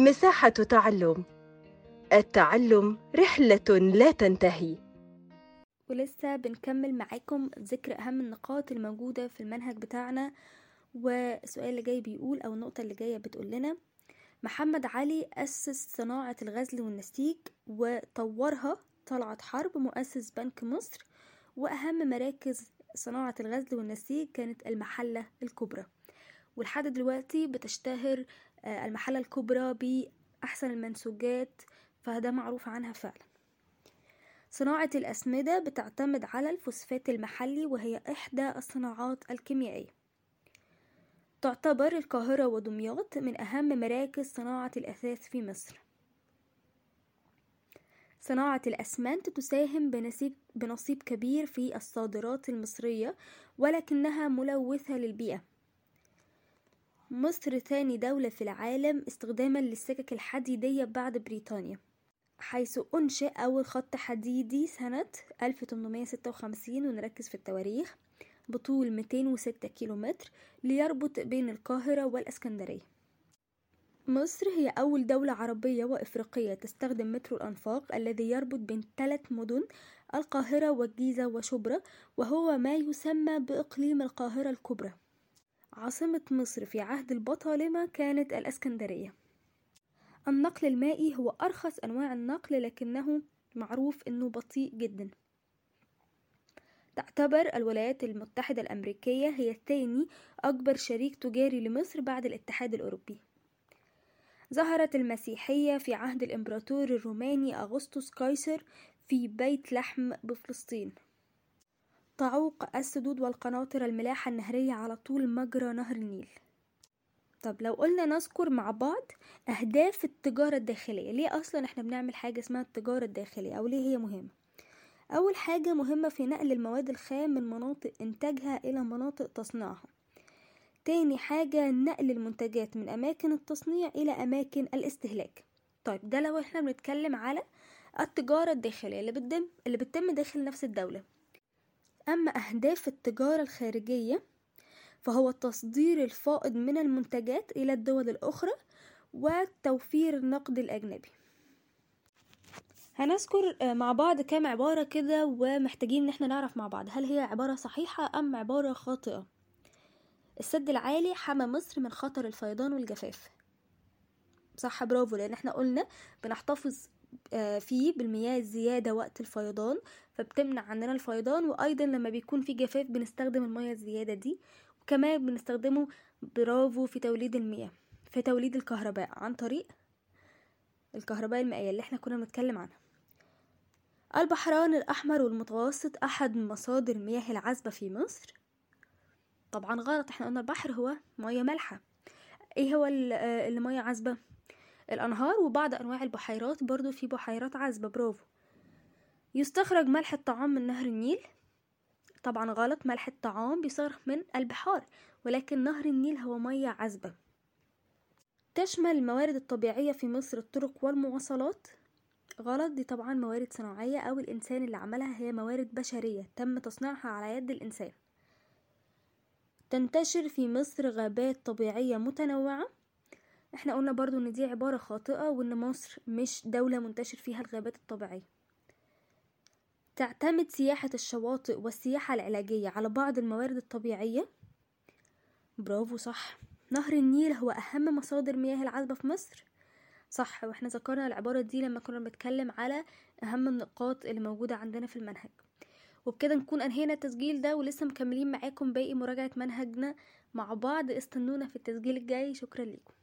مساحة تعلم. التعلم رحلة لا تنتهي. ولسه بنكمل معاكم ذكر أهم النقاط الموجودة في المنهج بتاعنا والسؤال اللي جاي بيقول أو النقطة اللي جاية بتقول لنا محمد علي أسس صناعة الغزل والنسيج وطورها طلعت حرب مؤسس بنك مصر وأهم مراكز صناعة الغزل والنسيج كانت المحلة الكبرى. ولحد دلوقتي بتشتهر المحلة الكبرى بأحسن المنسوجات فده معروف عنها فعلا. صناعة الأسمدة بتعتمد على الفوسفات المحلي وهي إحدى الصناعات الكيميائية. تعتبر القاهرة ودمياط من أهم مراكز صناعة الأثاث في مصر. صناعة الأسمنت تساهم بنسيب, بنصيب كبير في الصادرات المصرية ولكنها ملوثة للبيئة. مصر ثاني دولة في العالم استخداما للسكك الحديدية بعد بريطانيا حيث أنشئ أول خط حديدي سنة 1856 ونركز في التواريخ بطول 206 كيلومتر ليربط بين القاهرة والأسكندرية. مصر هي أول دولة عربية وإفريقية تستخدم مترو الأنفاق الذي يربط بين ثلاث مدن القاهرة والجيزة وشبرا وهو ما يسمى بإقليم القاهرة الكبرى. عاصمة مصر في عهد البطالمة كانت الأسكندرية. النقل المائي هو أرخص أنواع النقل لكنه معروف أنه بطيء جدا. تعتبر الولايات المتحدة الأمريكية هي ثاني أكبر شريك تجاري لمصر بعد الاتحاد الأوروبي. ظهرت المسيحية في عهد الإمبراطور الروماني أغسطس قيصر في بيت لحم بفلسطين. تعوق السدود والقناطر الملاحة النهرية على طول مجرى نهر النيل. طب لو قلنا نذكر مع بعض أهداف التجارة الداخلية ليه أصلا إحنا بنعمل حاجة اسمها التجارة الداخلية؟ أو ليه هي مهمة؟ أول حاجة مهمة في نقل المواد الخام من مناطق إنتاجها إلى مناطق تصنيعها. تاني حاجة نقل المنتجات من أماكن التصنيع إلى أماكن الاستهلاك. طيب ده لو إحنا بنتكلم على التجارة الداخلية اللي بتتم اللي بتتم داخل نفس الدولة. أما أهداف التجارة الخارجية فهو التصدير الفائض من المنتجات إلى الدول الأخرى وتوفير النقد الأجنبي. هنذكر مع بعض كام عبارة كده ومحتاجين إن إحنا نعرف مع بعض. هل هي عبارة صحيحة أم عبارة خاطئة؟ السد العالي حمى مصر من خطر الفيضان والجفاف. صح برافو لأن إحنا قلنا بنحتفظ فيه بالمياه الزيادة وقت الفيضان فبتمنع عننا الفيضان وأيضا لما بيكون في جفاف بنستخدم المياه الزيادة دي وكمان بنستخدمه برافو في توليد المياه في توليد الكهرباء عن طريق الكهرباء المائية اللي إحنا كنا بنتكلم عنها. البحران الأحمر والمتوسط أحد مصادر المياه العذبة في مصر. طبعا غلط إحنا قلنا البحر هو مياه مالحة. إيه هو اللي مياه عذبة؟ الأنهار وبعض أنواع البحيرات برضو في بحيرات عذبة برافو. يستخرج ملح الطعام من نهر النيل. طبعا غلط ملح الطعام بيصرف من البحار ولكن نهر النيل هو مياه عذبة. تشمل الموارد الطبيعية في مصر الطرق والمواصلات. غلط دي طبعا موارد صناعية أو الإنسان اللي عملها هي موارد بشرية تم تصنيعها على يد الإنسان. تنتشر في مصر غابات طبيعية متنوعة. إحنا قلنا برضو إن دي عبارة خاطئة وإن مصر مش دولة منتشر فيها الغابات الطبيعية. تعتمد سياحة الشواطئ والسياحة العلاجية على بعض الموارد الطبيعية؟ برافو صح. نهر النيل هو أهم مصادر مياه العذبة في مصر؟ صح وإحنا ذكرنا العبارة دي لما كنا بنتكلم على أهم النقاط اللي موجودة عندنا في المنهج. وبكده نكون أنهينا التسجيل ده ولسه مكملين معاكم باقي مراجعة منهجنا مع بعض. استنونا في التسجيل الجاي. شكرا لكم